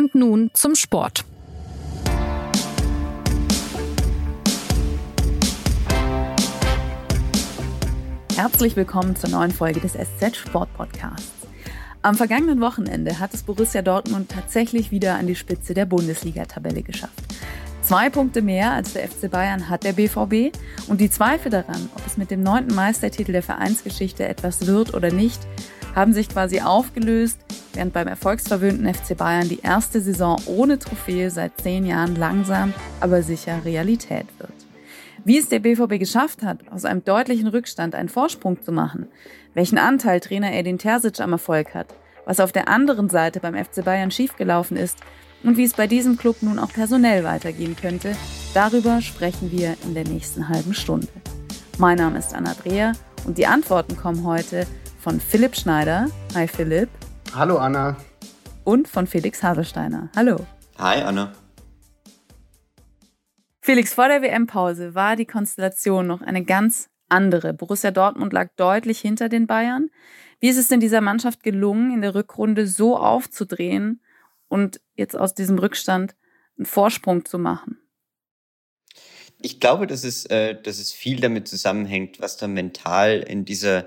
Und nun zum Sport. Herzlich willkommen zur neuen Folge des SZ Sport Podcasts. Am vergangenen Wochenende hat es Borussia Dortmund tatsächlich wieder an die Spitze der Bundesliga-Tabelle geschafft. Zwei Punkte mehr als der FC Bayern hat der BVB und die Zweifel daran, ob es mit dem neunten Meistertitel der Vereinsgeschichte etwas wird oder nicht, haben sich quasi aufgelöst, während beim erfolgsverwöhnten FC Bayern die erste Saison ohne Trophäe seit zehn Jahren langsam, aber sicher Realität wird. Wie es der BVB geschafft hat, aus einem deutlichen Rückstand einen Vorsprung zu machen, welchen Anteil Trainer Edin Terzic am Erfolg hat, was auf der anderen Seite beim FC Bayern schiefgelaufen ist und wie es bei diesem Club nun auch personell weitergehen könnte, darüber sprechen wir in der nächsten halben Stunde. Mein Name ist Anna Dreher und die Antworten kommen heute von Philipp Schneider. Hi Philipp. Hallo Anna. Und von Felix Haselsteiner. Hallo. Hi Anna. Felix, vor der WM-Pause war die Konstellation noch eine ganz andere. Borussia Dortmund lag deutlich hinter den Bayern. Wie ist es denn dieser Mannschaft gelungen, in der Rückrunde so aufzudrehen und jetzt aus diesem Rückstand einen Vorsprung zu machen? Ich glaube, dass es, äh, dass es viel damit zusammenhängt, was da mental in dieser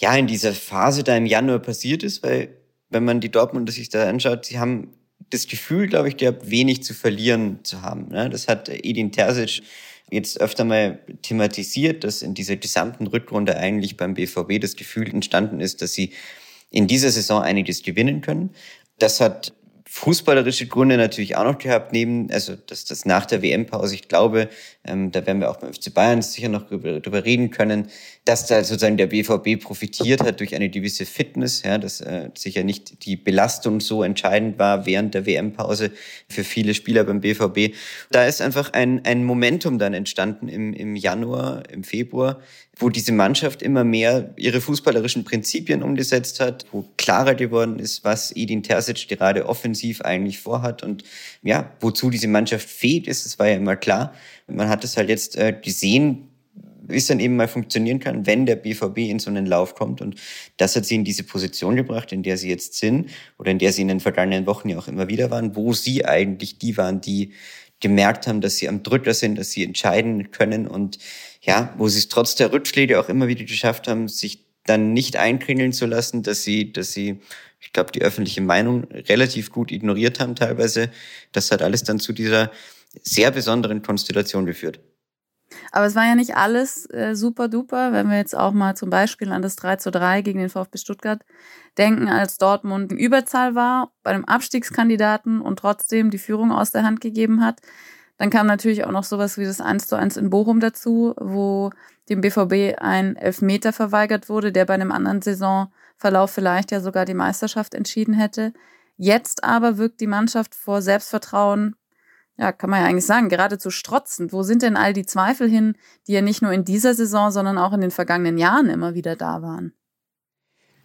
ja in dieser Phase da im Januar passiert ist, weil wenn man die Dortmunder sich da anschaut, sie haben das Gefühl, glaube ich, gehabt, wenig zu verlieren zu haben. Ne? Das hat Edin Terzic jetzt öfter mal thematisiert, dass in dieser gesamten Rückrunde eigentlich beim BVB das Gefühl entstanden ist, dass sie in dieser Saison einiges gewinnen können. Das hat fußballerische Gründe natürlich auch noch gehabt, neben, also dass das nach der WM-Pause, ich glaube, ähm, da werden wir auch beim FC Bayern sicher noch drüber, drüber reden können, dass da sozusagen der BVB profitiert hat durch eine gewisse Fitness, ja, dass äh, sicher nicht die Belastung so entscheidend war während der WM-Pause für viele Spieler beim BVB. Da ist einfach ein, ein Momentum dann entstanden im, im Januar, im Februar, wo diese Mannschaft immer mehr ihre fußballerischen Prinzipien umgesetzt hat, wo klarer geworden ist, was Edin Terzic gerade offensiv eigentlich vorhat und ja, wozu diese Mannschaft fähig ist, das war ja immer klar. Man hat es halt jetzt äh, gesehen, wie es dann eben mal funktionieren kann, wenn der BVB in so einen Lauf kommt. Und das hat sie in diese Position gebracht, in der sie jetzt sind oder in der sie in den vergangenen Wochen ja auch immer wieder waren, wo sie eigentlich die waren, die gemerkt haben, dass sie am Drücker sind, dass sie entscheiden können und ja, wo sie es trotz der Rückschläge auch immer wieder geschafft haben, sich dann nicht einkringeln zu lassen, dass sie, dass sie, ich glaube, die öffentliche Meinung relativ gut ignoriert haben teilweise. Das hat alles dann zu dieser sehr besonderen Konstellation geführt. Aber es war ja nicht alles äh, super duper, wenn wir jetzt auch mal zum Beispiel an das 3 zu 3 gegen den VfB Stuttgart denken, als Dortmund in Überzahl war bei einem Abstiegskandidaten und trotzdem die Führung aus der Hand gegeben hat. Dann kam natürlich auch noch sowas wie das 1 zu 1 in Bochum dazu, wo dem BVB ein Elfmeter verweigert wurde, der bei einem anderen Saisonverlauf vielleicht ja sogar die Meisterschaft entschieden hätte. Jetzt aber wirkt die Mannschaft vor Selbstvertrauen, ja, kann man ja eigentlich sagen, geradezu strotzend. Wo sind denn all die Zweifel hin, die ja nicht nur in dieser Saison, sondern auch in den vergangenen Jahren immer wieder da waren?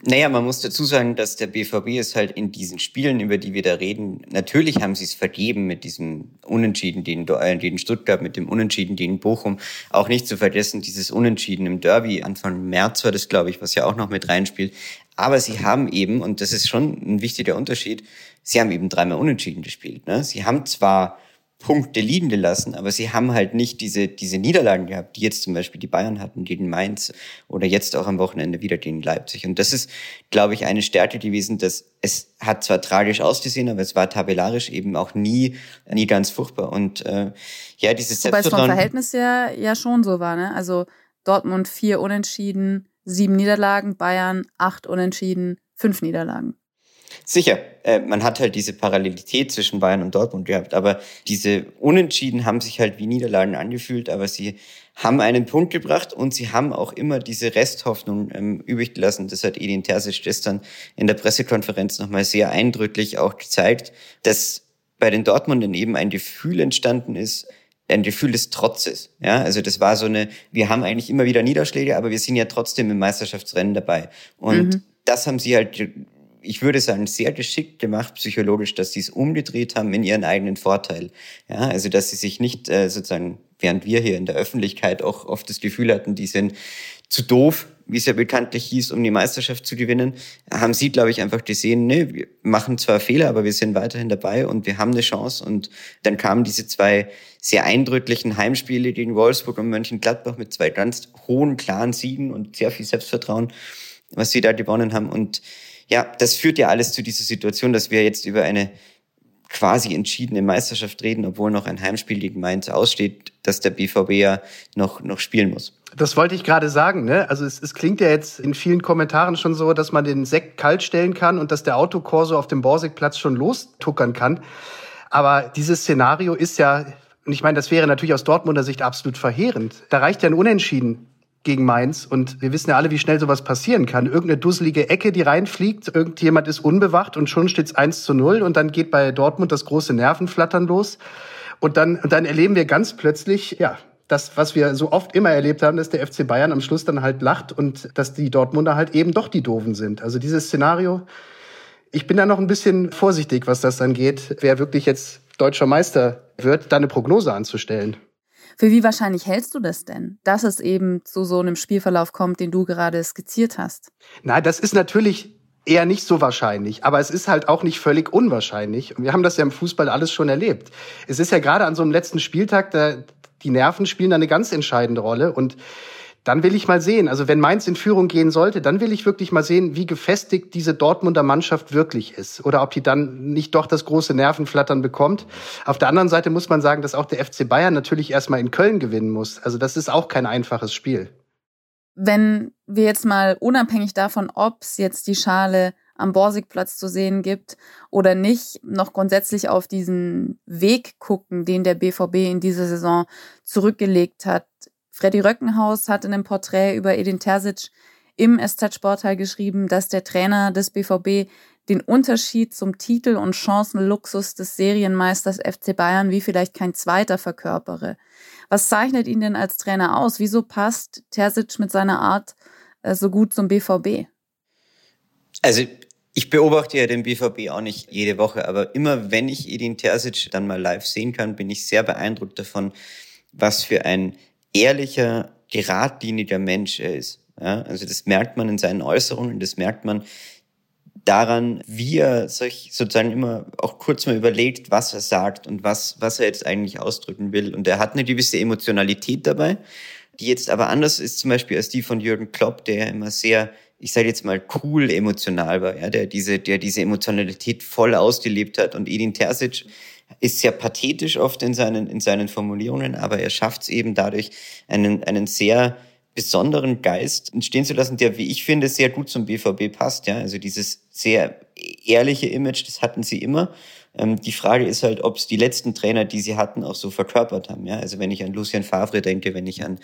Naja, man muss dazu sagen, dass der BVB ist halt in diesen Spielen, über die wir da reden, natürlich haben sie es vergeben mit diesem Unentschieden, den, äh, den Stuttgart, mit dem Unentschieden, den Bochum. Auch nicht zu vergessen, dieses Unentschieden im Derby, Anfang März war das, glaube ich, was ja auch noch mit reinspielt. Aber sie haben eben, und das ist schon ein wichtiger Unterschied, sie haben eben dreimal Unentschieden gespielt. Ne? Sie haben zwar Punkte liegen gelassen, aber sie haben halt nicht diese, diese Niederlagen gehabt, die jetzt zum Beispiel die Bayern hatten, gegen Mainz oder jetzt auch am Wochenende wieder gegen Leipzig. Und das ist, glaube ich, eine Stärke gewesen, dass es hat zwar tragisch ausgesehen, aber es war tabellarisch eben auch nie, nie ganz furchtbar. Und äh, ja, dieses Wobei es vom Verhältnis ja, ja schon so war, ne? Also Dortmund vier Unentschieden, sieben Niederlagen, Bayern acht Unentschieden, fünf Niederlagen. Sicher, äh, man hat halt diese Parallelität zwischen Bayern und Dortmund gehabt, aber diese Unentschieden haben sich halt wie Niederlagen angefühlt, aber sie haben einen Punkt gebracht und sie haben auch immer diese Resthoffnung ähm, übrig gelassen. Das hat Edin Terzic gestern in der Pressekonferenz nochmal sehr eindrücklich auch gezeigt, dass bei den Dortmundern eben ein Gefühl entstanden ist, ein Gefühl des Trotzes. Ja, also das war so eine, wir haben eigentlich immer wieder Niederschläge, aber wir sind ja trotzdem im Meisterschaftsrennen dabei. Und mhm. das haben sie halt ich würde sagen, sehr geschickt gemacht psychologisch, dass sie es umgedreht haben in ihren eigenen Vorteil. Ja, also dass sie sich nicht äh, sozusagen während wir hier in der Öffentlichkeit auch oft das Gefühl hatten, die sind zu doof, wie es ja bekanntlich hieß, um die Meisterschaft zu gewinnen, haben sie, glaube ich, einfach gesehen, ne, wir machen zwar Fehler, aber wir sind weiterhin dabei und wir haben eine Chance. Und dann kamen diese zwei sehr eindrücklichen Heimspiele gegen Wolfsburg und Mönchengladbach mit zwei ganz hohen, klaren Siegen und sehr viel Selbstvertrauen, was sie da gewonnen haben. Und ja, das führt ja alles zu dieser Situation, dass wir jetzt über eine quasi entschiedene Meisterschaft reden, obwohl noch ein Heimspiel gegen Mainz aussteht, dass der BVB ja noch, noch spielen muss. Das wollte ich gerade sagen. Ne? Also es, es klingt ja jetzt in vielen Kommentaren schon so, dass man den Sekt kalt stellen kann und dass der Autokorso auf dem Borsigplatz schon lostuckern kann. Aber dieses Szenario ist ja, und ich meine, das wäre natürlich aus Dortmunder Sicht absolut verheerend. Da reicht ja ein Unentschieden gegen Mainz und wir wissen ja alle, wie schnell sowas passieren kann. Irgendeine dusselige Ecke, die reinfliegt, irgendjemand ist unbewacht und schon steht's 1 zu 0 und dann geht bei Dortmund das große Nervenflattern los. Und dann, und dann erleben wir ganz plötzlich, ja, das, was wir so oft immer erlebt haben, dass der FC Bayern am Schluss dann halt lacht und dass die Dortmunder halt eben doch die Doofen sind. Also dieses Szenario, ich bin da noch ein bisschen vorsichtig, was das angeht, wer wirklich jetzt deutscher Meister wird, da eine Prognose anzustellen. Für wie wahrscheinlich hältst du das denn, dass es eben zu so einem Spielverlauf kommt, den du gerade skizziert hast? Na, das ist natürlich eher nicht so wahrscheinlich, aber es ist halt auch nicht völlig unwahrscheinlich. Und wir haben das ja im Fußball alles schon erlebt. Es ist ja gerade an so einem letzten Spieltag, da, die Nerven spielen da eine ganz entscheidende Rolle und dann will ich mal sehen, also wenn Mainz in Führung gehen sollte, dann will ich wirklich mal sehen, wie gefestigt diese Dortmunder Mannschaft wirklich ist oder ob die dann nicht doch das große Nervenflattern bekommt. Auf der anderen Seite muss man sagen, dass auch der FC Bayern natürlich erstmal in Köln gewinnen muss. Also das ist auch kein einfaches Spiel. Wenn wir jetzt mal unabhängig davon, ob es jetzt die Schale am Borsigplatz zu sehen gibt oder nicht, noch grundsätzlich auf diesen Weg gucken, den der BVB in dieser Saison zurückgelegt hat. Freddy Röckenhaus hat in einem Porträt über Edin Terzic im SZ-Sportteil geschrieben, dass der Trainer des BVB den Unterschied zum Titel und Chancenluxus des Serienmeisters FC Bayern wie vielleicht kein zweiter verkörpere. Was zeichnet ihn denn als Trainer aus? Wieso passt Terzic mit seiner Art äh, so gut zum BVB? Also ich beobachte ja den BVB auch nicht jede Woche, aber immer wenn ich Edin Terzic dann mal live sehen kann, bin ich sehr beeindruckt davon, was für ein ehrlicher, geradliniger Mensch er ist. Ja, also das merkt man in seinen Äußerungen, das merkt man daran, wie er sich sozusagen immer auch kurz mal überlegt, was er sagt und was, was er jetzt eigentlich ausdrücken will. Und er hat eine gewisse Emotionalität dabei, die jetzt aber anders ist zum Beispiel als die von Jürgen Klopp, der immer sehr ich sage jetzt mal, cool emotional war, ja, der diese, der diese Emotionalität voll ausgelebt hat. Und Edin Terzic ist sehr pathetisch oft in seinen, in seinen Formulierungen, aber er schafft es eben dadurch, einen, einen sehr besonderen Geist entstehen zu lassen, der, wie ich finde, sehr gut zum BVB passt. Ja, also dieses sehr ehrliche Image, das hatten sie immer. Ähm, die Frage ist halt, ob es die letzten Trainer, die sie hatten, auch so verkörpert haben. Ja, also wenn ich an Lucien Favre denke, wenn ich an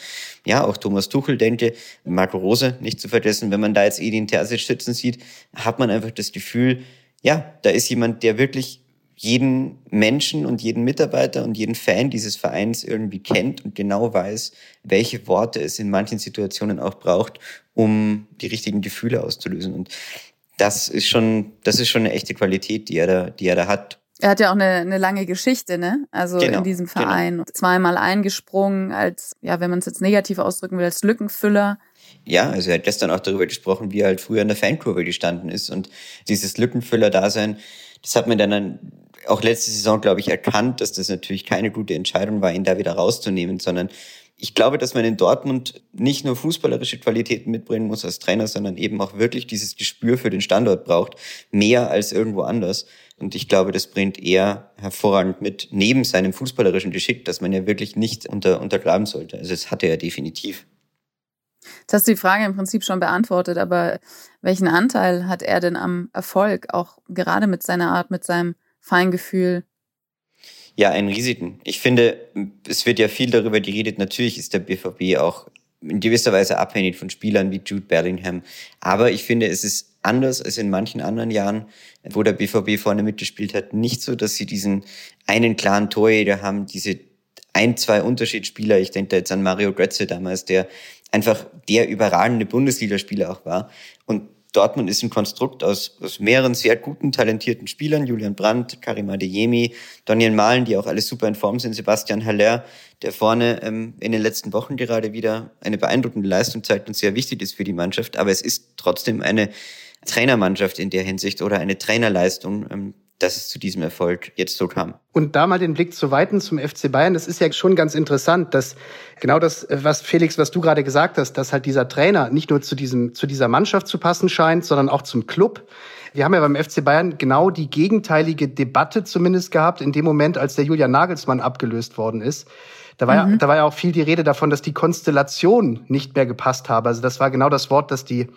ja auch Thomas Tuchel denke, Marco Rose nicht zu vergessen, wenn man da jetzt Edin Terzic sitzen sieht, hat man einfach das Gefühl, ja, da ist jemand, der wirklich jeden Menschen und jeden Mitarbeiter und jeden Fan dieses Vereins irgendwie kennt und genau weiß, welche Worte es in manchen Situationen auch braucht, um die richtigen Gefühle auszulösen. Und das ist schon, das ist schon eine echte Qualität, die er da, die er da hat. Er hat ja auch eine, eine lange Geschichte, ne? Also genau, in diesem genau. Verein. Genau. Zweimal eingesprungen als, ja, wenn man es jetzt negativ ausdrücken will, als Lückenfüller. Ja, also er hat gestern auch darüber gesprochen, wie er halt früher in der Fankurve gestanden ist. Und dieses Lückenfüller-Dasein, das hat man dann auch letzte Saison, glaube ich, erkannt, dass das natürlich keine gute Entscheidung war, ihn da wieder rauszunehmen, sondern ich glaube, dass man in Dortmund nicht nur fußballerische Qualitäten mitbringen muss als Trainer, sondern eben auch wirklich dieses Gespür für den Standort braucht, mehr als irgendwo anders. Und ich glaube, das bringt er hervorragend mit, neben seinem fußballerischen Geschick, dass man ja wirklich nicht unter, untergraben sollte. Also das hatte er definitiv. Jetzt hast du die Frage im Prinzip schon beantwortet, aber welchen Anteil hat er denn am Erfolg, auch gerade mit seiner Art, mit seinem Feingefühl? Ja, einen riesigen. Ich finde, es wird ja viel darüber geredet. Natürlich ist der BVB auch in gewisser Weise abhängig von Spielern wie Jude Bellingham. Aber ich finde, es ist anders als in manchen anderen Jahren, wo der BVB vorne mitgespielt hat. Nicht so, dass sie diesen einen klaren Torjäger haben, diese ein, zwei Unterschiedsspieler. Ich denke da jetzt an Mario Götze damals, der einfach der überragende Bundesligaspieler auch war. Und Dortmund ist ein Konstrukt aus, aus mehreren sehr guten, talentierten Spielern. Julian Brandt, Karim Adeyemi, Daniel Mahlen, die auch alle super in Form sind. Sebastian Haller, der vorne ähm, in den letzten Wochen gerade wieder eine beeindruckende Leistung zeigt und sehr wichtig ist für die Mannschaft. Aber es ist trotzdem eine Trainermannschaft in der Hinsicht oder eine Trainerleistung, ähm, dass es zu diesem Erfolg jetzt so kam. Und da mal den Blick zu weiten zum FC Bayern, das ist ja schon ganz interessant, dass genau das, was Felix, was du gerade gesagt hast, dass halt dieser Trainer nicht nur zu diesem, zu dieser Mannschaft zu passen scheint, sondern auch zum Club. Wir haben ja beim FC Bayern genau die gegenteilige Debatte zumindest gehabt, in dem Moment, als der Julian Nagelsmann abgelöst worden ist. Da war, mhm. ja, da war ja auch viel die Rede davon, dass die Konstellation nicht mehr gepasst habe. Also das war genau das Wort, das die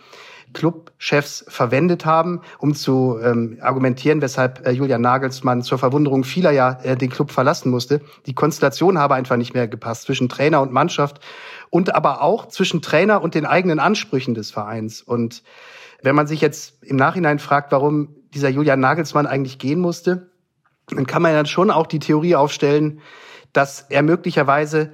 Clubchefs verwendet haben, um zu ähm, argumentieren, weshalb äh, Julian Nagelsmann zur Verwunderung vieler ja äh, den Club verlassen musste. Die Konstellation habe einfach nicht mehr gepasst zwischen Trainer und Mannschaft und aber auch zwischen Trainer und den eigenen Ansprüchen des Vereins. Und wenn man sich jetzt im Nachhinein fragt, warum dieser Julian Nagelsmann eigentlich gehen musste, dann kann man ja schon auch die Theorie aufstellen, dass er möglicherweise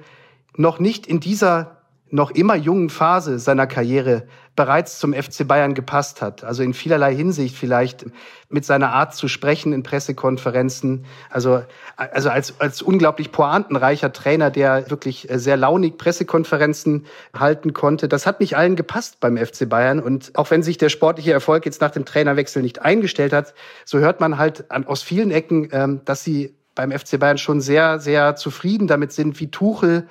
noch nicht in dieser noch immer jungen Phase seiner Karriere bereits zum FC Bayern gepasst hat. Also in vielerlei Hinsicht vielleicht mit seiner Art zu sprechen in Pressekonferenzen. Also, also als, als unglaublich pointenreicher Trainer, der wirklich sehr launig Pressekonferenzen halten konnte. Das hat nicht allen gepasst beim FC Bayern. Und auch wenn sich der sportliche Erfolg jetzt nach dem Trainerwechsel nicht eingestellt hat, so hört man halt aus vielen Ecken, ähm, dass sie beim FC Bayern schon sehr, sehr zufrieden damit sind, wie Tuchel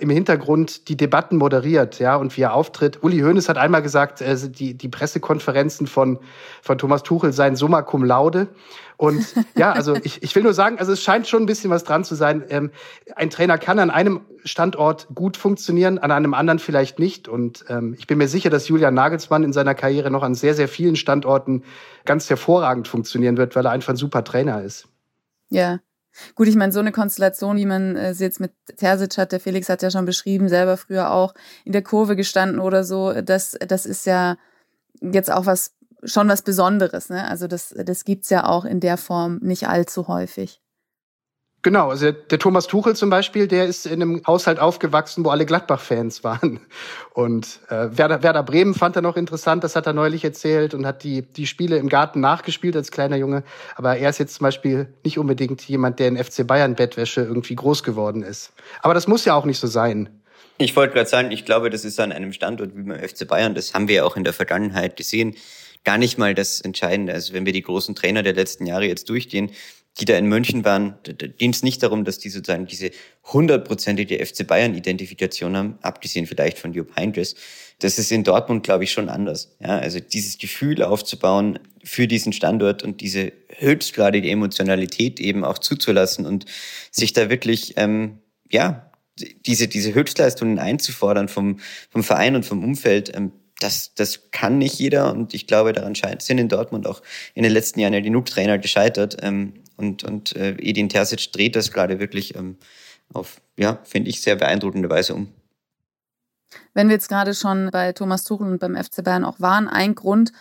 im Hintergrund die Debatten moderiert, ja, und wie er auftritt. Uli Hoeneß hat einmal gesagt, äh, die, die Pressekonferenzen von, von Thomas Tuchel seien summa cum laude. Und ja, also ich, ich will nur sagen, also es scheint schon ein bisschen was dran zu sein. Ähm, ein Trainer kann an einem Standort gut funktionieren, an einem anderen vielleicht nicht. Und ähm, ich bin mir sicher, dass Julian Nagelsmann in seiner Karriere noch an sehr, sehr vielen Standorten ganz hervorragend funktionieren wird, weil er einfach ein super Trainer ist. Ja, Gut, ich meine, so eine Konstellation, wie man äh, sie jetzt mit Terzic hat, der Felix hat ja schon beschrieben, selber früher auch in der Kurve gestanden oder so, das, das ist ja jetzt auch was, schon was Besonderes. Ne? Also das, das gibt's ja auch in der Form nicht allzu häufig. Genau, also der, Thomas Tuchel zum Beispiel, der ist in einem Haushalt aufgewachsen, wo alle Gladbach-Fans waren. Und äh, Werder, Werder Bremen fand er noch interessant, das hat er neulich erzählt und hat die, die Spiele im Garten nachgespielt als kleiner Junge. Aber er ist jetzt zum Beispiel nicht unbedingt jemand, der in FC Bayern Bettwäsche irgendwie groß geworden ist. Aber das muss ja auch nicht so sein. Ich wollte gerade sagen, ich glaube, das ist an einem Standort wie beim FC Bayern, das haben wir ja auch in der Vergangenheit gesehen, gar nicht mal das Entscheidende. Also wenn wir die großen Trainer der letzten Jahre jetzt durchgehen, die da in München waren, ging es nicht darum, dass die sozusagen diese hundertprozentige FC Bayern-Identifikation haben, abgesehen vielleicht von Jupp Heynckes. Das ist in Dortmund, glaube ich, schon anders. Ja, also dieses Gefühl aufzubauen für diesen Standort und diese höchstgradige Emotionalität eben auch zuzulassen und sich da wirklich, ähm, ja, diese, diese Höchstleistungen einzufordern vom, vom Verein und vom Umfeld, ähm, das, das kann nicht jeder und ich glaube, daran sind in Dortmund auch in den letzten Jahren ja genug Trainer gescheitert. Ähm, und, und äh, Edin Terzic dreht das gerade wirklich ähm, auf, ja, finde ich, sehr beeindruckende Weise um. Wenn wir jetzt gerade schon bei Thomas Tuchel und beim FC Bayern auch waren, ein Grund,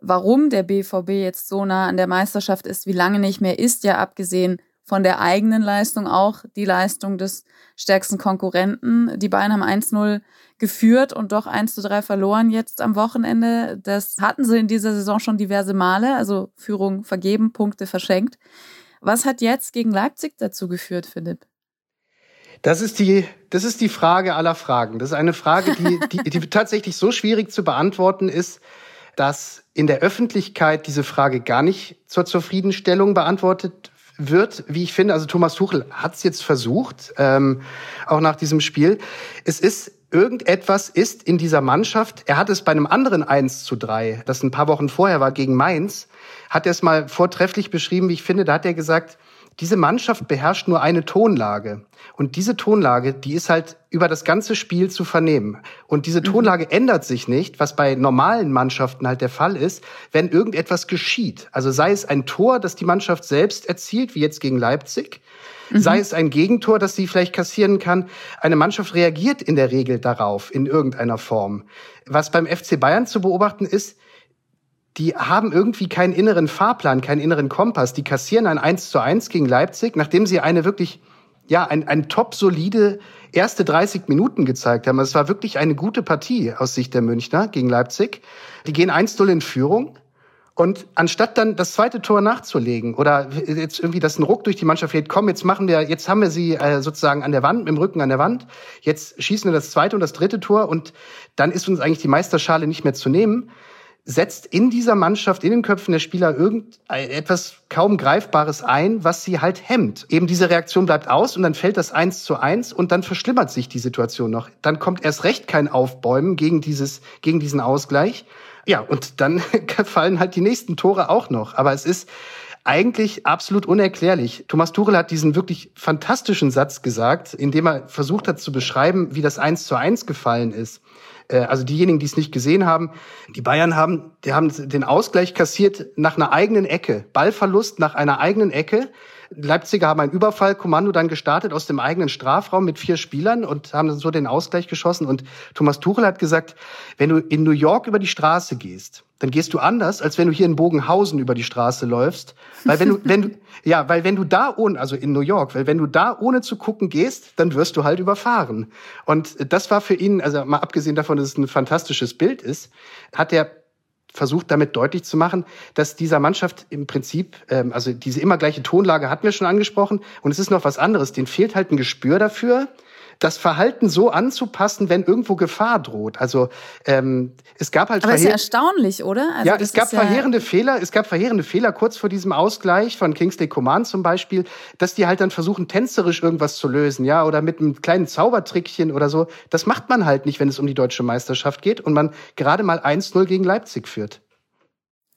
warum der BVB jetzt so nah an der Meisterschaft ist, wie lange nicht mehr ist, ja abgesehen von der eigenen Leistung auch die Leistung des stärksten Konkurrenten. Die Bayern haben 1-0 geführt und doch 1 3 verloren jetzt am Wochenende. Das hatten sie in dieser Saison schon diverse Male, also Führung vergeben, Punkte verschenkt. Was hat jetzt gegen Leipzig dazu geführt, Philipp? Das ist die, das ist die Frage aller Fragen. Das ist eine Frage, die, die, die tatsächlich so schwierig zu beantworten ist, dass in der Öffentlichkeit diese Frage gar nicht zur Zufriedenstellung beantwortet wird, wie ich finde. Also Thomas Tuchel hat es jetzt versucht, ähm, auch nach diesem Spiel. Es ist irgendetwas ist in dieser Mannschaft. Er hat es bei einem anderen 1 zu 3, das ein paar Wochen vorher war, gegen Mainz, hat er es mal vortrefflich beschrieben, wie ich finde. Da hat er gesagt, diese Mannschaft beherrscht nur eine Tonlage. Und diese Tonlage, die ist halt über das ganze Spiel zu vernehmen. Und diese mhm. Tonlage ändert sich nicht, was bei normalen Mannschaften halt der Fall ist, wenn irgendetwas geschieht. Also sei es ein Tor, das die Mannschaft selbst erzielt, wie jetzt gegen Leipzig, mhm. sei es ein Gegentor, das sie vielleicht kassieren kann. Eine Mannschaft reagiert in der Regel darauf in irgendeiner Form. Was beim FC Bayern zu beobachten ist, die haben irgendwie keinen inneren Fahrplan, keinen inneren Kompass. Die kassieren ein 1 zu 1 gegen Leipzig, nachdem sie eine wirklich ja, ein, ein top solide erste 30 Minuten gezeigt haben. Es war wirklich eine gute Partie aus Sicht der Münchner gegen Leipzig. Die gehen 1-0 in Führung. Und anstatt dann das zweite Tor nachzulegen oder jetzt irgendwie, dass ein Ruck durch die Mannschaft geht, komm, jetzt machen wir, jetzt haben wir sie äh, sozusagen an der Wand, mit dem Rücken an der Wand, jetzt schießen wir das zweite und das dritte Tor und dann ist uns eigentlich die Meisterschale nicht mehr zu nehmen, setzt in dieser Mannschaft, in den Köpfen der Spieler irgendetwas kaum Greifbares ein, was sie halt hemmt. Eben diese Reaktion bleibt aus und dann fällt das eins zu eins und dann verschlimmert sich die Situation noch. Dann kommt erst recht kein Aufbäumen gegen dieses, gegen diesen Ausgleich. Ja, und dann fallen halt die nächsten Tore auch noch. Aber es ist eigentlich absolut unerklärlich. Thomas Tuchel hat diesen wirklich fantastischen Satz gesagt, indem er versucht hat zu beschreiben, wie das eins zu eins gefallen ist. Äh, also diejenigen, die es nicht gesehen haben, die Bayern haben, die haben den Ausgleich kassiert nach einer eigenen Ecke. Ballverlust nach einer eigenen Ecke. Leipziger haben ein Überfallkommando dann gestartet aus dem eigenen Strafraum mit vier Spielern und haben so den Ausgleich geschossen. Und Thomas Tuchel hat gesagt, wenn du in New York über die Straße gehst, dann gehst du anders, als wenn du hier in Bogenhausen über die Straße läufst. Weil wenn du, wenn du, ja, weil wenn du da ohne, also in New York, weil wenn du da ohne zu gucken gehst, dann wirst du halt überfahren. Und das war für ihn, also mal abgesehen davon, dass es ein fantastisches Bild ist, hat er versucht damit deutlich zu machen, dass dieser Mannschaft im Prinzip, ähm, also diese immer gleiche Tonlage hatten wir schon angesprochen, und es ist noch was anderes, denen fehlt halt ein Gespür dafür, das Verhalten so anzupassen, wenn irgendwo Gefahr droht. Also ähm, es gab halt. Aber ist ja erstaunlich, oder? Also ja, es gab verheerende ja Fehler. Es gab verheerende Fehler kurz vor diesem Ausgleich von Kingsley Coman zum Beispiel, dass die halt dann versuchen tänzerisch irgendwas zu lösen, ja, oder mit einem kleinen Zaubertrickchen oder so. Das macht man halt nicht, wenn es um die deutsche Meisterschaft geht und man gerade mal 1-0 gegen Leipzig führt.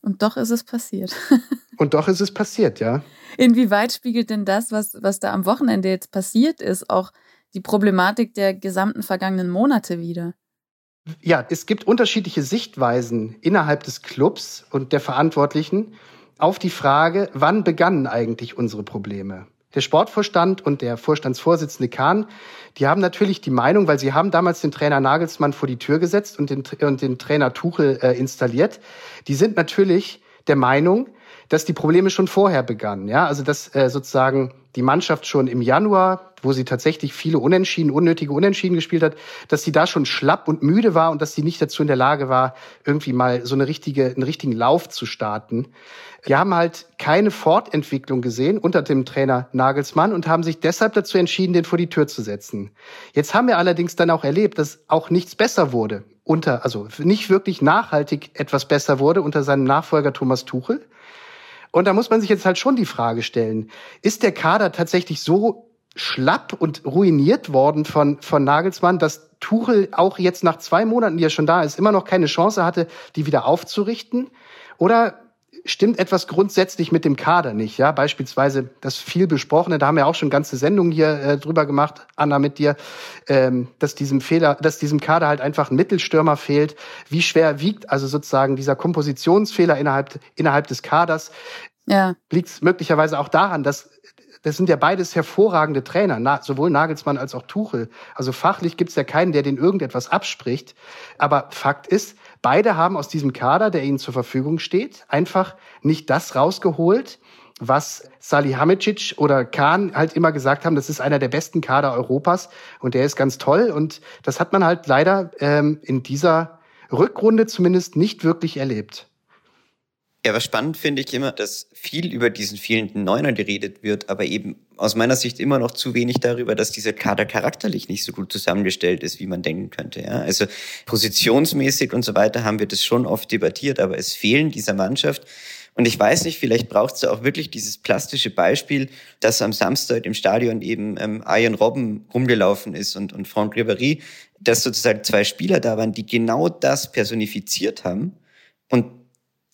Und doch ist es passiert. und doch ist es passiert, ja. Inwieweit spiegelt denn das, was, was da am Wochenende jetzt passiert ist, auch die Problematik der gesamten vergangenen Monate wieder. Ja, es gibt unterschiedliche Sichtweisen innerhalb des Clubs und der Verantwortlichen auf die Frage, wann begannen eigentlich unsere Probleme? Der Sportvorstand und der Vorstandsvorsitzende Kahn, die haben natürlich die Meinung, weil sie haben damals den Trainer Nagelsmann vor die Tür gesetzt und den, und den Trainer Tuchel äh, installiert. Die sind natürlich der Meinung, dass die Probleme schon vorher begannen. Ja, also dass äh, sozusagen die Mannschaft schon im Januar, wo sie tatsächlich viele Unentschieden, unnötige Unentschieden gespielt hat, dass sie da schon schlapp und müde war und dass sie nicht dazu in der Lage war, irgendwie mal so eine richtige, einen richtigen Lauf zu starten. Wir haben halt keine Fortentwicklung gesehen unter dem Trainer Nagelsmann und haben sich deshalb dazu entschieden, den vor die Tür zu setzen. Jetzt haben wir allerdings dann auch erlebt, dass auch nichts besser wurde unter, also nicht wirklich nachhaltig etwas besser wurde unter seinem Nachfolger Thomas Tuchel. Und da muss man sich jetzt halt schon die Frage stellen, ist der Kader tatsächlich so schlapp und ruiniert worden von, von Nagelsmann, dass Tuchel auch jetzt nach zwei Monaten, die er schon da ist, immer noch keine Chance hatte, die wieder aufzurichten? Oder stimmt etwas grundsätzlich mit dem Kader nicht. Ja, beispielsweise das viel besprochene, da haben wir auch schon ganze Sendungen hier äh, drüber gemacht, Anna mit dir, ähm, dass diesem Fehler, dass diesem Kader halt einfach ein Mittelstürmer fehlt. Wie schwer wiegt also sozusagen dieser Kompositionsfehler innerhalb innerhalb des Kaders? Ja. Liegt es möglicherweise auch daran, dass das sind ja beides hervorragende Trainer, na, sowohl Nagelsmann als auch Tuchel. Also fachlich gibt es ja keinen, der den irgendetwas abspricht. Aber Fakt ist, Beide haben aus diesem Kader, der ihnen zur Verfügung steht, einfach nicht das rausgeholt, was Salihamidzic oder Kahn halt immer gesagt haben, das ist einer der besten Kader Europas und der ist ganz toll. Und das hat man halt leider ähm, in dieser Rückrunde zumindest nicht wirklich erlebt. Ja, was spannend finde ich immer, dass viel über diesen fehlenden Neuner geredet wird, aber eben aus meiner Sicht immer noch zu wenig darüber, dass dieser Kader charakterlich nicht so gut zusammengestellt ist, wie man denken könnte. Ja? Also positionsmäßig und so weiter haben wir das schon oft debattiert, aber es fehlen dieser Mannschaft. Und ich weiß nicht, vielleicht braucht es auch wirklich dieses plastische Beispiel, dass am Samstag im Stadion eben ähm, Ian Robben rumgelaufen ist und, und Franck Ribéry, dass sozusagen zwei Spieler da waren, die genau das personifiziert haben. Und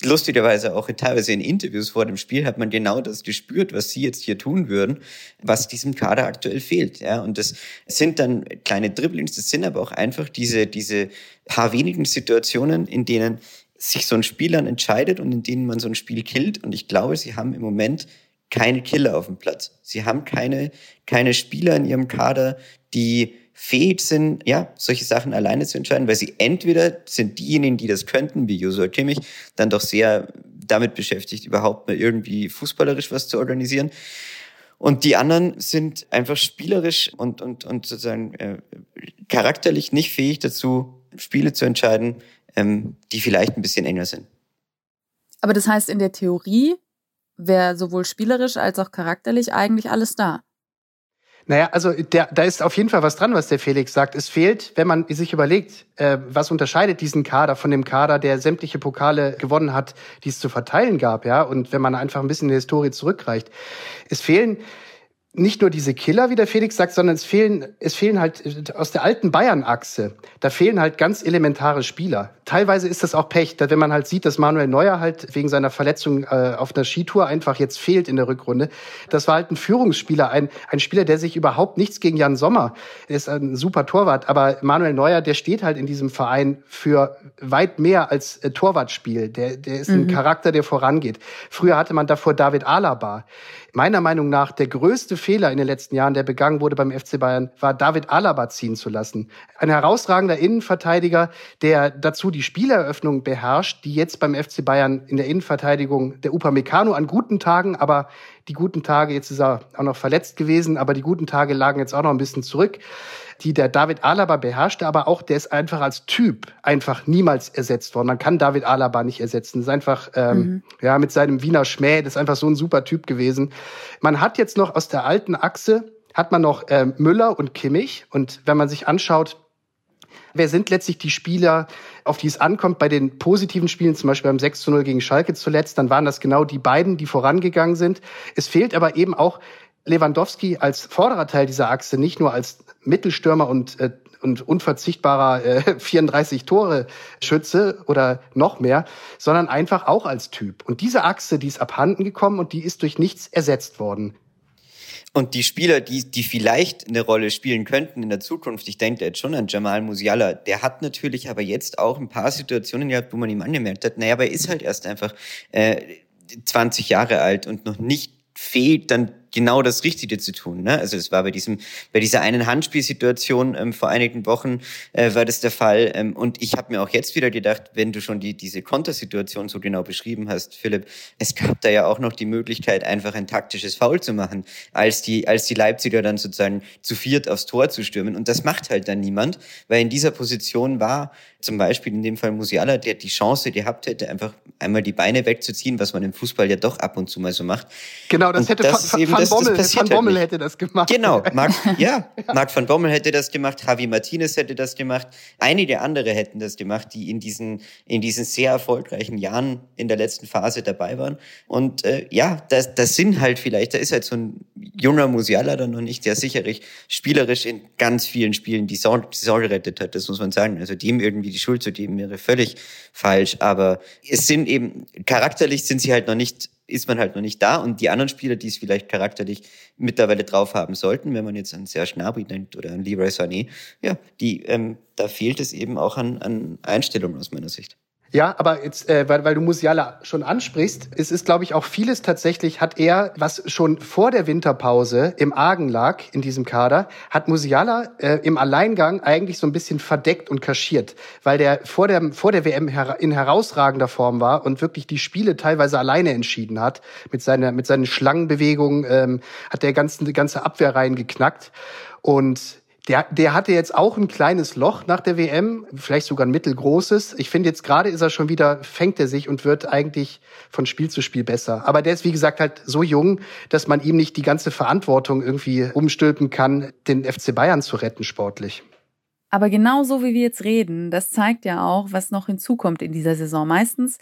lustigerweise auch teilweise in Interviews vor dem Spiel hat man genau das gespürt, was sie jetzt hier tun würden, was diesem Kader aktuell fehlt. Ja, und das sind dann kleine Dribblings, das sind aber auch einfach diese, diese paar wenigen Situationen, in denen sich so ein Spiel dann entscheidet und in denen man so ein Spiel killt. Und ich glaube, sie haben im Moment keine Killer auf dem Platz. Sie haben keine, keine Spieler in ihrem Kader, die fähig sind, ja, solche Sachen alleine zu entscheiden, weil sie entweder sind diejenigen, die das könnten, wie Joshua Kimmich, dann doch sehr damit beschäftigt, überhaupt mal irgendwie fußballerisch was zu organisieren. Und die anderen sind einfach spielerisch und, und, und sozusagen äh, charakterlich nicht fähig dazu, Spiele zu entscheiden, ähm, die vielleicht ein bisschen enger sind. Aber das heißt, in der Theorie wäre sowohl spielerisch als auch charakterlich eigentlich alles da. Naja, also der, da ist auf jeden Fall was dran, was der Felix sagt. Es fehlt, wenn man sich überlegt, äh, was unterscheidet diesen Kader von dem Kader, der sämtliche Pokale gewonnen hat, die es zu verteilen gab, ja. Und wenn man einfach ein bisschen in die Historie zurückreicht, es fehlen nicht nur diese Killer, wie der Felix sagt, sondern es fehlen, es fehlen halt aus der alten Bayern-Achse, da fehlen halt ganz elementare Spieler. Teilweise ist das auch Pech, wenn man halt sieht, dass Manuel Neuer halt wegen seiner Verletzung äh, auf einer Skitour einfach jetzt fehlt in der Rückrunde. Das war halt ein Führungsspieler, ein, ein Spieler, der sich überhaupt nichts gegen Jan Sommer, er ist ein super Torwart, aber Manuel Neuer, der steht halt in diesem Verein für weit mehr als äh, Torwartspiel. Der, der ist ein mhm. Charakter, der vorangeht. Früher hatte man davor David Alaba meiner Meinung nach der größte Fehler in den letzten Jahren, der begangen wurde beim FC Bayern, war David Alaba ziehen zu lassen. Ein herausragender Innenverteidiger, der dazu die Spieleröffnung beherrscht, die jetzt beim FC Bayern in der Innenverteidigung der Upamecano an guten Tagen, aber die guten Tage, jetzt ist er auch noch verletzt gewesen, aber die guten Tage lagen jetzt auch noch ein bisschen zurück die der David Alaba beherrschte, aber auch der ist einfach als Typ einfach niemals ersetzt worden. Man kann David Alaba nicht ersetzen. Das ist einfach, ähm, mhm. ja, mit seinem Wiener Schmäh, das ist einfach so ein super Typ gewesen. Man hat jetzt noch aus der alten Achse, hat man noch ähm, Müller und Kimmich. Und wenn man sich anschaut, Wer sind letztlich die Spieler, auf die es ankommt bei den positiven Spielen, zum Beispiel beim 6 zu 0 gegen Schalke zuletzt, dann waren das genau die beiden, die vorangegangen sind. Es fehlt aber eben auch Lewandowski als vorderer Teil dieser Achse, nicht nur als Mittelstürmer und äh, und unverzichtbarer äh, 34 Tore Schütze oder noch mehr, sondern einfach auch als Typ. Und diese Achse, die ist abhanden gekommen und die ist durch nichts ersetzt worden. Und die Spieler, die, die vielleicht eine Rolle spielen könnten in der Zukunft, ich denke jetzt schon an Jamal Musiala, der hat natürlich aber jetzt auch ein paar Situationen gehabt, wo man ihm angemerkt hat, naja, aber er ist halt erst einfach äh, 20 Jahre alt und noch nicht fehlt, dann genau das Richtige zu tun. Ne? Also es war bei diesem, bei dieser einen Handspielsituation ähm, vor einigen Wochen äh, war das der Fall. Ähm, und ich habe mir auch jetzt wieder gedacht, wenn du schon die, diese Kontersituation so genau beschrieben hast, Philipp, es gab da ja auch noch die Möglichkeit, einfach ein taktisches Foul zu machen, als die, als die Leipziger dann sozusagen zu viert aufs Tor zu stürmen. Und das macht halt dann niemand, weil in dieser Position war zum Beispiel in dem Fall Musiala, der die Chance gehabt hätte, einfach einmal die Beine wegzuziehen, was man im Fußball ja doch ab und zu mal so macht. Genau, das und hätte das eben, Van Bommel, das Van Bommel halt hätte das gemacht. Genau, Marc, ja, Marc van Bommel hätte das gemacht, Javi Martinez hätte das gemacht, einige andere hätten das gemacht, die in diesen, in diesen sehr erfolgreichen Jahren in der letzten Phase dabei waren. Und äh, ja, das, das sind halt vielleicht, da ist halt so ein junger Musiala dann noch nicht, der sicherlich spielerisch in ganz vielen Spielen die Saison, die Saison gerettet hat, das muss man sagen. Also dem irgendwie die Schuld zu geben wäre völlig falsch. Aber es sind eben, charakterlich sind sie halt noch nicht ist man halt noch nicht da. Und die anderen Spieler, die es vielleicht charakterlich mittlerweile drauf haben sollten, wenn man jetzt an Serge Gnabry denkt oder an Leroy Sané, ja, die, ähm, da fehlt es eben auch an, an Einstellungen aus meiner Sicht. Ja, aber jetzt, äh, weil, weil du Musiala schon ansprichst, es ist, glaube ich, auch vieles tatsächlich, hat er, was schon vor der Winterpause im Argen lag in diesem Kader, hat Musiala äh, im Alleingang eigentlich so ein bisschen verdeckt und kaschiert, weil der vor der, vor der WM her in herausragender Form war und wirklich die Spiele teilweise alleine entschieden hat. Mit, seiner, mit seinen Schlangenbewegungen ähm, hat der ganze, die ganze Abwehr reingeknackt. Und der, der hatte jetzt auch ein kleines Loch nach der WM, vielleicht sogar ein mittelgroßes. Ich finde jetzt gerade ist er schon wieder, fängt er sich und wird eigentlich von Spiel zu Spiel besser. Aber der ist, wie gesagt, halt so jung, dass man ihm nicht die ganze Verantwortung irgendwie umstülpen kann, den FC Bayern zu retten sportlich. Aber genau so wie wir jetzt reden, das zeigt ja auch, was noch hinzukommt in dieser Saison. Meistens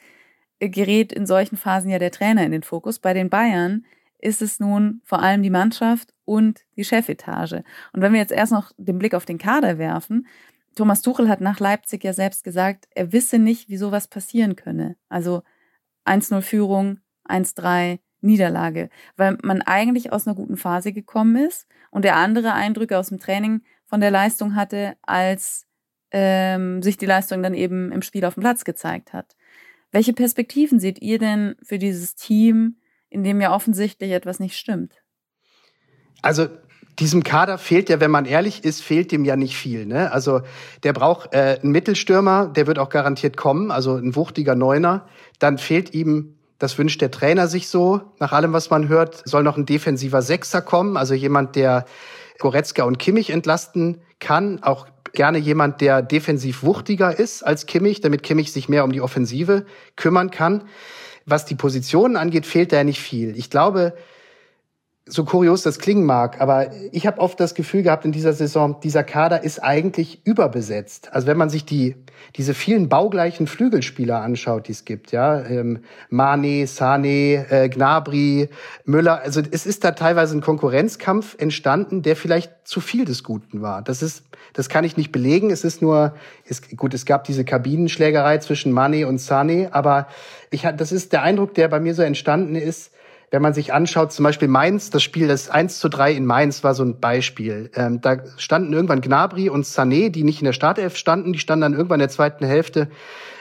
gerät in solchen Phasen ja der Trainer in den Fokus. Bei den Bayern ist es nun vor allem die Mannschaft und die Chefetage. Und wenn wir jetzt erst noch den Blick auf den Kader werfen, Thomas Tuchel hat nach Leipzig ja selbst gesagt, er wisse nicht, wie sowas passieren könne. Also 1-0 Führung, 1-3 Niederlage, weil man eigentlich aus einer guten Phase gekommen ist und der andere Eindrücke aus dem Training von der Leistung hatte, als ähm, sich die Leistung dann eben im Spiel auf dem Platz gezeigt hat. Welche Perspektiven seht ihr denn für dieses Team in dem ja offensichtlich etwas nicht stimmt. Also diesem Kader fehlt ja, wenn man ehrlich ist, fehlt dem ja nicht viel. Ne? Also der braucht äh, einen Mittelstürmer, der wird auch garantiert kommen, also ein wuchtiger Neuner. Dann fehlt ihm Das wünscht der Trainer sich so. Nach allem, was man hört, soll noch ein defensiver Sechser kommen, also jemand, der Goretzka und Kimmich entlasten kann. Auch gerne jemand, der defensiv wuchtiger ist als Kimmich, damit Kimmich sich mehr um die Offensive kümmern kann. Was die Positionen angeht, fehlt da ja nicht viel. Ich glaube, so kurios das klingen mag, aber ich habe oft das Gefühl gehabt in dieser Saison, dieser Kader ist eigentlich überbesetzt. Also wenn man sich die diese vielen baugleichen Flügelspieler anschaut, die es gibt, ja, ähm, Mane, Sane, äh, Gnabry, Müller, also es ist da teilweise ein Konkurrenzkampf entstanden, der vielleicht zu viel des Guten war. Das ist, das kann ich nicht belegen. Es ist nur, es, gut, es gab diese Kabinenschlägerei zwischen Mane und Sane, aber ich, das ist der Eindruck, der bei mir so entstanden ist wenn man sich anschaut, zum Beispiel Mainz, das Spiel das 1 zu 3 in Mainz war so ein Beispiel. Ähm, da standen irgendwann Gnabry und Sané, die nicht in der Startelf standen, die standen dann irgendwann in der zweiten Hälfte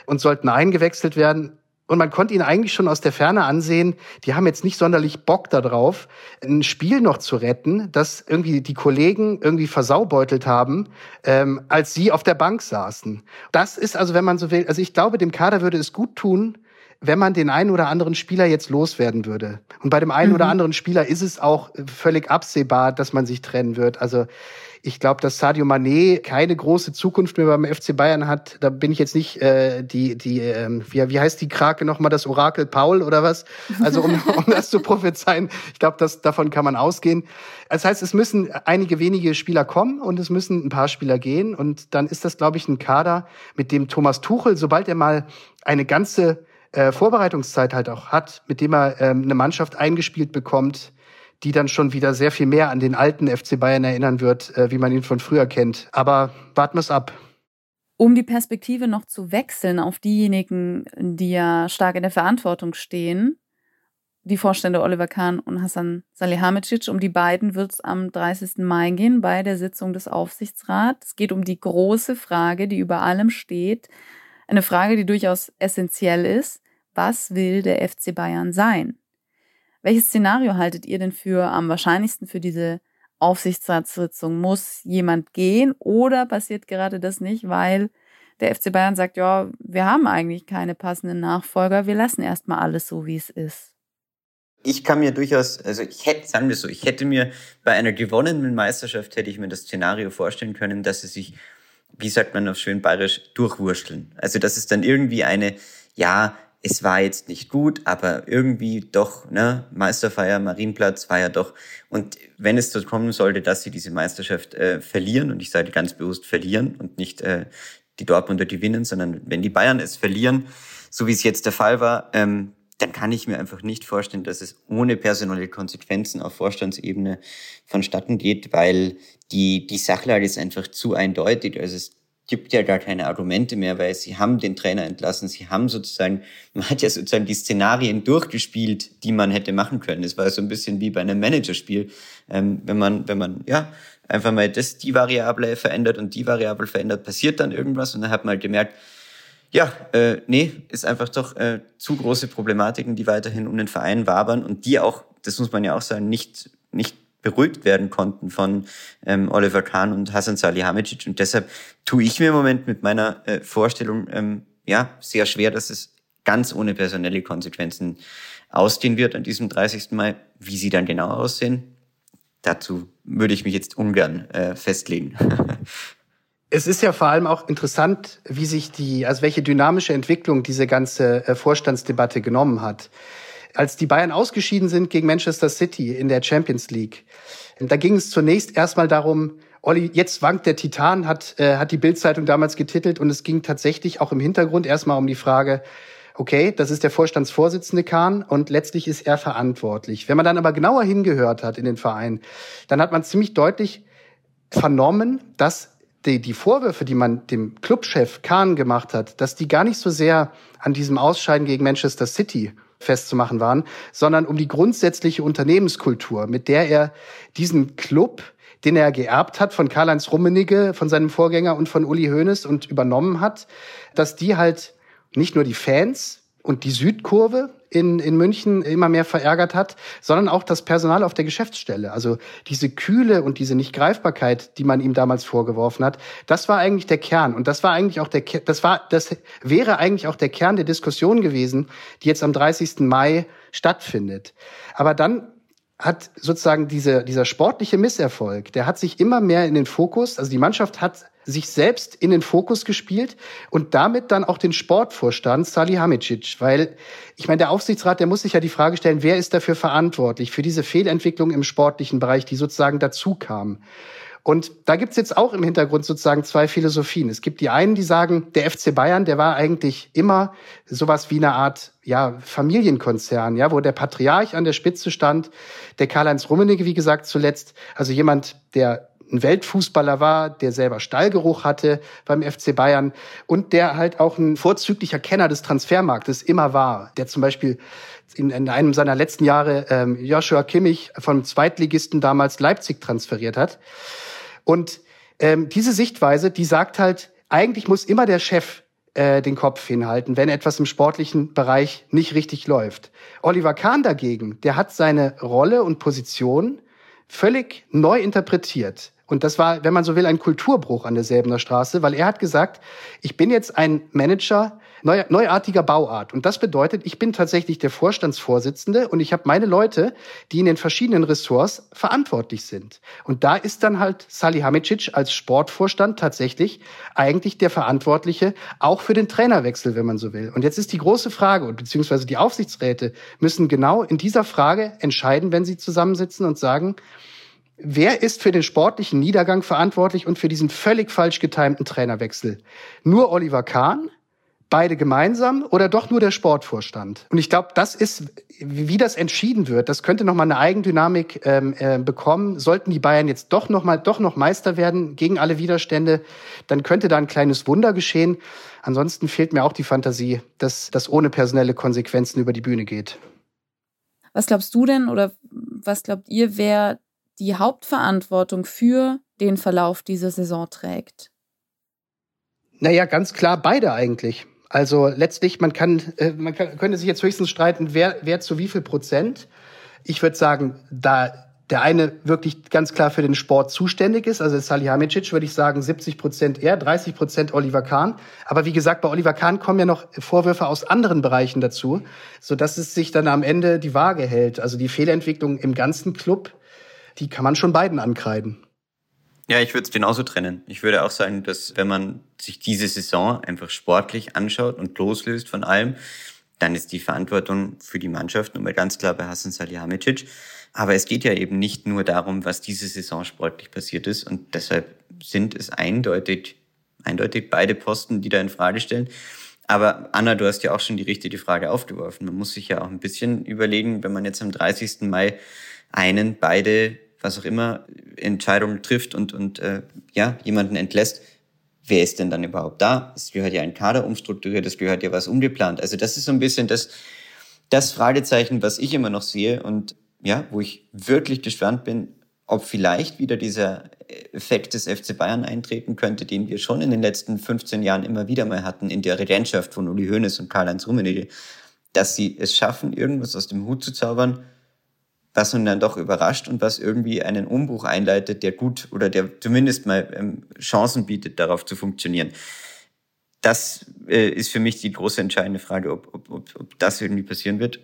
und sollten eingewechselt werden. Und man konnte ihn eigentlich schon aus der Ferne ansehen, die haben jetzt nicht sonderlich Bock darauf, ein Spiel noch zu retten, das irgendwie die Kollegen irgendwie versaubeutelt haben, ähm, als sie auf der Bank saßen. Das ist also, wenn man so will, also ich glaube, dem Kader würde es gut tun, wenn man den einen oder anderen Spieler jetzt loswerden würde. Und bei dem einen mhm. oder anderen Spieler ist es auch völlig absehbar, dass man sich trennen wird. Also ich glaube, dass Sadio Mané keine große Zukunft mehr beim FC Bayern hat. Da bin ich jetzt nicht äh, die die ähm, wie, wie heißt die Krake noch mal das Orakel Paul oder was? Also um, um das zu prophezeien, ich glaube, davon kann man ausgehen. Das heißt, es müssen einige wenige Spieler kommen und es müssen ein paar Spieler gehen und dann ist das glaube ich ein Kader, mit dem Thomas Tuchel, sobald er mal eine ganze äh, Vorbereitungszeit halt auch hat, mit dem er ähm, eine Mannschaft eingespielt bekommt, die dann schon wieder sehr viel mehr an den alten FC Bayern erinnern wird, äh, wie man ihn von früher kennt. Aber warten wir es ab. Um die Perspektive noch zu wechseln auf diejenigen, die ja stark in der Verantwortung stehen, die Vorstände Oliver Kahn und Hassan Salihamidzic, um die beiden wird es am 30. Mai gehen bei der Sitzung des Aufsichtsrats. Es geht um die große Frage, die über allem steht. Eine Frage, die durchaus essentiell ist was will der FC Bayern sein? Welches Szenario haltet ihr denn für am wahrscheinlichsten für diese Aufsichtsratssitzung? Muss jemand gehen oder passiert gerade das nicht, weil der FC Bayern sagt, ja, wir haben eigentlich keine passenden Nachfolger, wir lassen erstmal alles so, wie es ist? Ich kann mir durchaus, also ich hätte, sagen wir so, ich hätte mir bei einer gewonnenen Meisterschaft hätte ich mir das Szenario vorstellen können, dass sie sich, wie sagt man auf schön bayerisch, durchwurschteln. Also dass es dann irgendwie eine, ja, es war jetzt nicht gut, aber irgendwie doch, ne, Meisterfeier, Marienplatz war ja doch. Und wenn es dazu kommen sollte, dass sie diese Meisterschaft äh, verlieren, und ich sage ganz bewusst verlieren und nicht äh, die Dortmunder gewinnen, sondern wenn die Bayern es verlieren, so wie es jetzt der Fall war, ähm, dann kann ich mir einfach nicht vorstellen, dass es ohne personelle Konsequenzen auf Vorstandsebene vonstatten geht, weil die, die Sachlage ist einfach zu eindeutig. Also es gibt ja gar keine Argumente mehr, weil sie haben den Trainer entlassen, sie haben sozusagen, man hat ja sozusagen die Szenarien durchgespielt, die man hätte machen können. Es war so ein bisschen wie bei einem Managerspiel, ähm, wenn man, wenn man, ja, einfach mal das, die Variable verändert und die Variable verändert, passiert dann irgendwas und dann hat man halt gemerkt, ja, äh, nee, ist einfach doch äh, zu große Problematiken, die weiterhin um den Verein wabern und die auch, das muss man ja auch sagen, nicht, nicht beruhigt werden konnten von ähm, Oliver Kahn und Hasan Salihamidzic. Und deshalb tue ich mir im Moment mit meiner äh, Vorstellung ähm, ja sehr schwer, dass es ganz ohne personelle Konsequenzen ausgehen wird an diesem 30. Mai. Wie sie dann genau aussehen, dazu würde ich mich jetzt ungern äh, festlegen. Es ist ja vor allem auch interessant, wie sich die, also welche dynamische Entwicklung diese ganze äh, Vorstandsdebatte genommen hat als die Bayern ausgeschieden sind gegen Manchester City in der Champions League, da ging es zunächst erstmal darum, Olli, jetzt wankt der Titan, hat, äh, hat die Bildzeitung damals getitelt und es ging tatsächlich auch im Hintergrund erstmal um die Frage, okay, das ist der Vorstandsvorsitzende Kahn und letztlich ist er verantwortlich. Wenn man dann aber genauer hingehört hat in den Verein, dann hat man ziemlich deutlich vernommen, dass die, die Vorwürfe, die man dem Clubchef Kahn gemacht hat, dass die gar nicht so sehr an diesem Ausscheiden gegen Manchester City festzumachen waren, sondern um die grundsätzliche Unternehmenskultur, mit der er diesen Club, den er geerbt hat von Karl-Heinz Rummenigge, von seinem Vorgänger und von Uli Hoeneß und übernommen hat, dass die halt nicht nur die Fans und die Südkurve in, in München immer mehr verärgert hat, sondern auch das Personal auf der Geschäftsstelle. Also diese Kühle und diese Nichtgreifbarkeit, die man ihm damals vorgeworfen hat, das war eigentlich der Kern. Und das war eigentlich auch der, das war, das wäre eigentlich auch der Kern der Diskussion gewesen, die jetzt am 30. Mai stattfindet. Aber dann hat sozusagen diese, dieser sportliche Misserfolg, der hat sich immer mehr in den Fokus, also die Mannschaft hat sich selbst in den Fokus gespielt und damit dann auch den Sportvorstand Salihamidzic, weil ich meine, der Aufsichtsrat, der muss sich ja die Frage stellen, wer ist dafür verantwortlich, für diese Fehlentwicklung im sportlichen Bereich, die sozusagen dazu kam. Und da gibt's jetzt auch im Hintergrund sozusagen zwei Philosophien. Es gibt die einen, die sagen, der FC Bayern, der war eigentlich immer sowas wie eine Art ja, Familienkonzern, ja, wo der Patriarch an der Spitze stand, der Karl-Heinz Rummenigge, wie gesagt, zuletzt, also jemand, der ein Weltfußballer war, der selber Stallgeruch hatte beim FC Bayern und der halt auch ein vorzüglicher Kenner des Transfermarktes immer war, der zum Beispiel in, in einem seiner letzten Jahre ähm, Joshua Kimmich vom Zweitligisten damals Leipzig transferiert hat. Und ähm, diese Sichtweise, die sagt halt, eigentlich muss immer der Chef äh, den Kopf hinhalten, wenn etwas im sportlichen Bereich nicht richtig läuft. Oliver Kahn dagegen, der hat seine Rolle und Position völlig neu interpretiert. Und das war, wenn man so will, ein Kulturbruch an der Säbener Straße, weil er hat gesagt, ich bin jetzt ein Manager neu, neuartiger Bauart. Und das bedeutet, ich bin tatsächlich der Vorstandsvorsitzende und ich habe meine Leute, die in den verschiedenen Ressorts verantwortlich sind. Und da ist dann halt Sali Hamicic als Sportvorstand tatsächlich eigentlich der Verantwortliche, auch für den Trainerwechsel, wenn man so will. Und jetzt ist die große Frage, beziehungsweise die Aufsichtsräte müssen genau in dieser Frage entscheiden, wenn sie zusammensitzen und sagen, Wer ist für den sportlichen Niedergang verantwortlich und für diesen völlig falsch getimten Trainerwechsel? Nur Oliver Kahn? Beide gemeinsam oder doch nur der Sportvorstand? Und ich glaube, das ist, wie das entschieden wird, das könnte nochmal eine Eigendynamik ähm, äh, bekommen. Sollten die Bayern jetzt doch noch mal, doch noch Meister werden gegen alle Widerstände, dann könnte da ein kleines Wunder geschehen. Ansonsten fehlt mir auch die Fantasie, dass das ohne personelle Konsequenzen über die Bühne geht. Was glaubst du denn oder was glaubt ihr, wer die Hauptverantwortung für den Verlauf dieser Saison trägt? Naja, ganz klar beide eigentlich. Also letztlich, man kann, äh, man kann, könnte sich jetzt höchstens streiten, wer, wer zu wie viel Prozent. Ich würde sagen, da der eine wirklich ganz klar für den Sport zuständig ist, also Salihamidzic, würde ich sagen 70 Prozent er, 30 Prozent Oliver Kahn. Aber wie gesagt, bei Oliver Kahn kommen ja noch Vorwürfe aus anderen Bereichen dazu, so dass es sich dann am Ende die Waage hält. Also die Fehlentwicklung im ganzen Club die kann man schon beiden ankreiden. Ja, ich würde es genauso trennen. Ich würde auch sagen, dass wenn man sich diese Saison einfach sportlich anschaut und loslöst von allem, dann ist die Verantwortung für die Mannschaft nun mal ganz klar bei Hassan Salihamidzic. Aber es geht ja eben nicht nur darum, was diese Saison sportlich passiert ist. Und deshalb sind es eindeutig, eindeutig beide Posten, die da in Frage stellen. Aber Anna, du hast ja auch schon die richtige Frage aufgeworfen. Man muss sich ja auch ein bisschen überlegen, wenn man jetzt am 30. Mai einen, beide was auch immer, Entscheidungen trifft und, und äh, ja, jemanden entlässt, wer ist denn dann überhaupt da? Es gehört ja ein Kader umstrukturiert, es gehört ja was umgeplant. Also das ist so ein bisschen das, das Fragezeichen, was ich immer noch sehe und ja, wo ich wirklich gespannt bin, ob vielleicht wieder dieser Effekt des FC Bayern eintreten könnte, den wir schon in den letzten 15 Jahren immer wieder mal hatten in der Regentschaft von Uli Hoeneß und Karl-Heinz Rummenigge, dass sie es schaffen, irgendwas aus dem Hut zu zaubern, was nun dann doch überrascht und was irgendwie einen Umbruch einleitet, der gut oder der zumindest mal ähm, Chancen bietet, darauf zu funktionieren. Das äh, ist für mich die große entscheidende Frage, ob, ob, ob, ob das irgendwie passieren wird.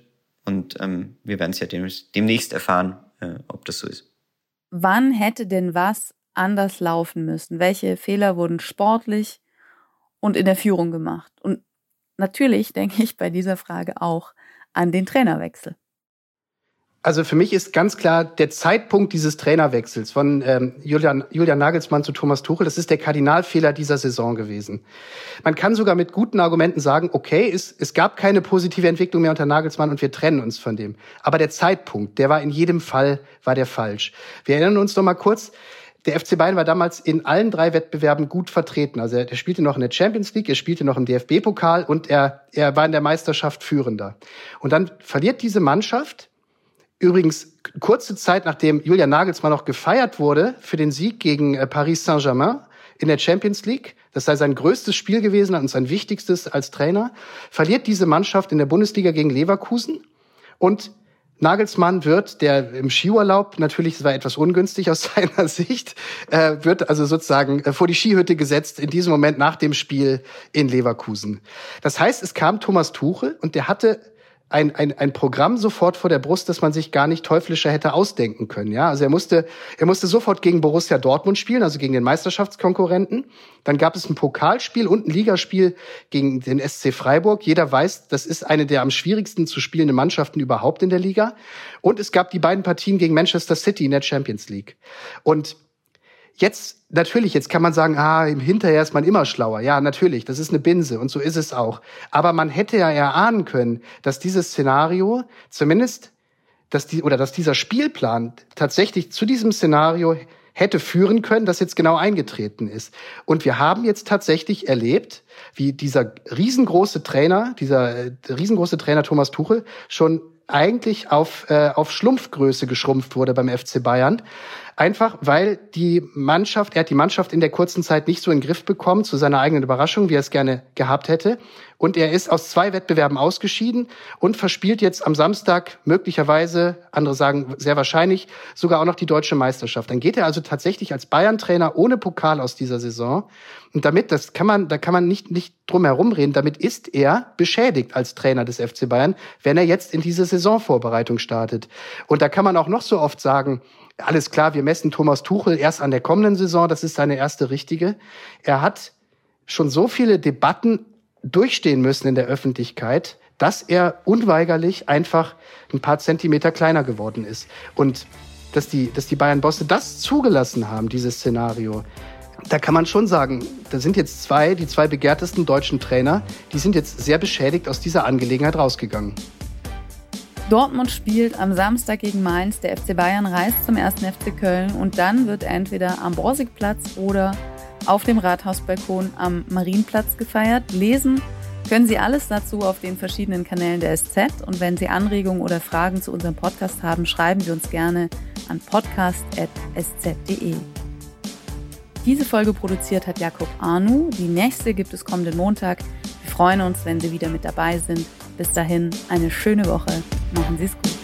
Und ähm, wir werden es ja demnächst erfahren, äh, ob das so ist. Wann hätte denn was anders laufen müssen? Welche Fehler wurden sportlich und in der Führung gemacht? Und natürlich denke ich bei dieser Frage auch an den Trainerwechsel. Also für mich ist ganz klar der Zeitpunkt dieses Trainerwechsels von ähm, Julian, Julian Nagelsmann zu Thomas Tuchel, das ist der Kardinalfehler dieser Saison gewesen. Man kann sogar mit guten Argumenten sagen, okay, es, es gab keine positive Entwicklung mehr unter Nagelsmann und wir trennen uns von dem. Aber der Zeitpunkt, der war in jedem Fall, war der falsch. Wir erinnern uns noch mal kurz, der FC Bayern war damals in allen drei Wettbewerben gut vertreten. Also er, er spielte noch in der Champions League, er spielte noch im DFB-Pokal und er, er war in der Meisterschaft Führender. Und dann verliert diese Mannschaft Übrigens, kurze Zeit nachdem Julian Nagelsmann noch gefeiert wurde für den Sieg gegen äh, Paris Saint-Germain in der Champions League. Das sei sein größtes Spiel gewesen und sein wichtigstes als Trainer. Verliert diese Mannschaft in der Bundesliga gegen Leverkusen und Nagelsmann wird, der im Skiurlaub, natürlich, das war etwas ungünstig aus seiner Sicht, äh, wird also sozusagen äh, vor die Skihütte gesetzt in diesem Moment nach dem Spiel in Leverkusen. Das heißt, es kam Thomas Tuchel und der hatte ein, ein, ein Programm sofort vor der Brust, das man sich gar nicht teuflischer hätte ausdenken können. Ja, also er musste, er musste sofort gegen Borussia Dortmund spielen, also gegen den Meisterschaftskonkurrenten. Dann gab es ein Pokalspiel und ein Ligaspiel gegen den SC Freiburg. Jeder weiß, das ist eine der am schwierigsten zu spielenden Mannschaften überhaupt in der Liga. Und es gab die beiden Partien gegen Manchester City in der Champions League. Und Jetzt, natürlich, jetzt kann man sagen, ah, im Hinterher ist man immer schlauer. Ja, natürlich, das ist eine Binse und so ist es auch. Aber man hätte ja erahnen können, dass dieses Szenario zumindest, dass die, oder dass dieser Spielplan tatsächlich zu diesem Szenario hätte führen können, das jetzt genau eingetreten ist. Und wir haben jetzt tatsächlich erlebt, wie dieser riesengroße Trainer, dieser äh, riesengroße Trainer Thomas Tuchel schon eigentlich auf, äh, auf Schlumpfgröße geschrumpft wurde beim FC Bayern. Einfach weil die Mannschaft, er hat die Mannschaft in der kurzen Zeit nicht so in den Griff bekommen, zu seiner eigenen Überraschung, wie er es gerne gehabt hätte. Und er ist aus zwei Wettbewerben ausgeschieden und verspielt jetzt am Samstag möglicherweise, andere sagen sehr wahrscheinlich, sogar auch noch die deutsche Meisterschaft. Dann geht er also tatsächlich als Bayern-Trainer ohne Pokal aus dieser Saison. Und damit, das kann man, da kann man nicht, nicht drum herum reden, damit ist er beschädigt als Trainer des FC Bayern, wenn er jetzt in diese Saisonvorbereitung startet. Und da kann man auch noch so oft sagen, alles klar, wir messen Thomas Tuchel erst an der kommenden Saison, das ist seine erste richtige. Er hat schon so viele Debatten durchstehen müssen in der Öffentlichkeit, dass er unweigerlich einfach ein paar Zentimeter kleiner geworden ist. Und dass die, dass die Bayern-Bosse das zugelassen haben, dieses Szenario, da kann man schon sagen, da sind jetzt zwei, die zwei begehrtesten deutschen Trainer, die sind jetzt sehr beschädigt aus dieser Angelegenheit rausgegangen. Dortmund spielt am Samstag gegen Mainz, der FC Bayern reist zum 1. FC Köln und dann wird entweder am Borsigplatz oder auf dem Rathausbalkon am Marienplatz gefeiert. Lesen können Sie alles dazu auf den verschiedenen Kanälen der SZ und wenn Sie Anregungen oder Fragen zu unserem Podcast haben, schreiben Sie uns gerne an podcast.sz.de. Diese Folge produziert hat Jakob Arnu. Die nächste gibt es kommenden Montag. Wir freuen uns, wenn Sie wieder mit dabei sind. Bis dahin eine schöne Woche. Machen Sie es gut.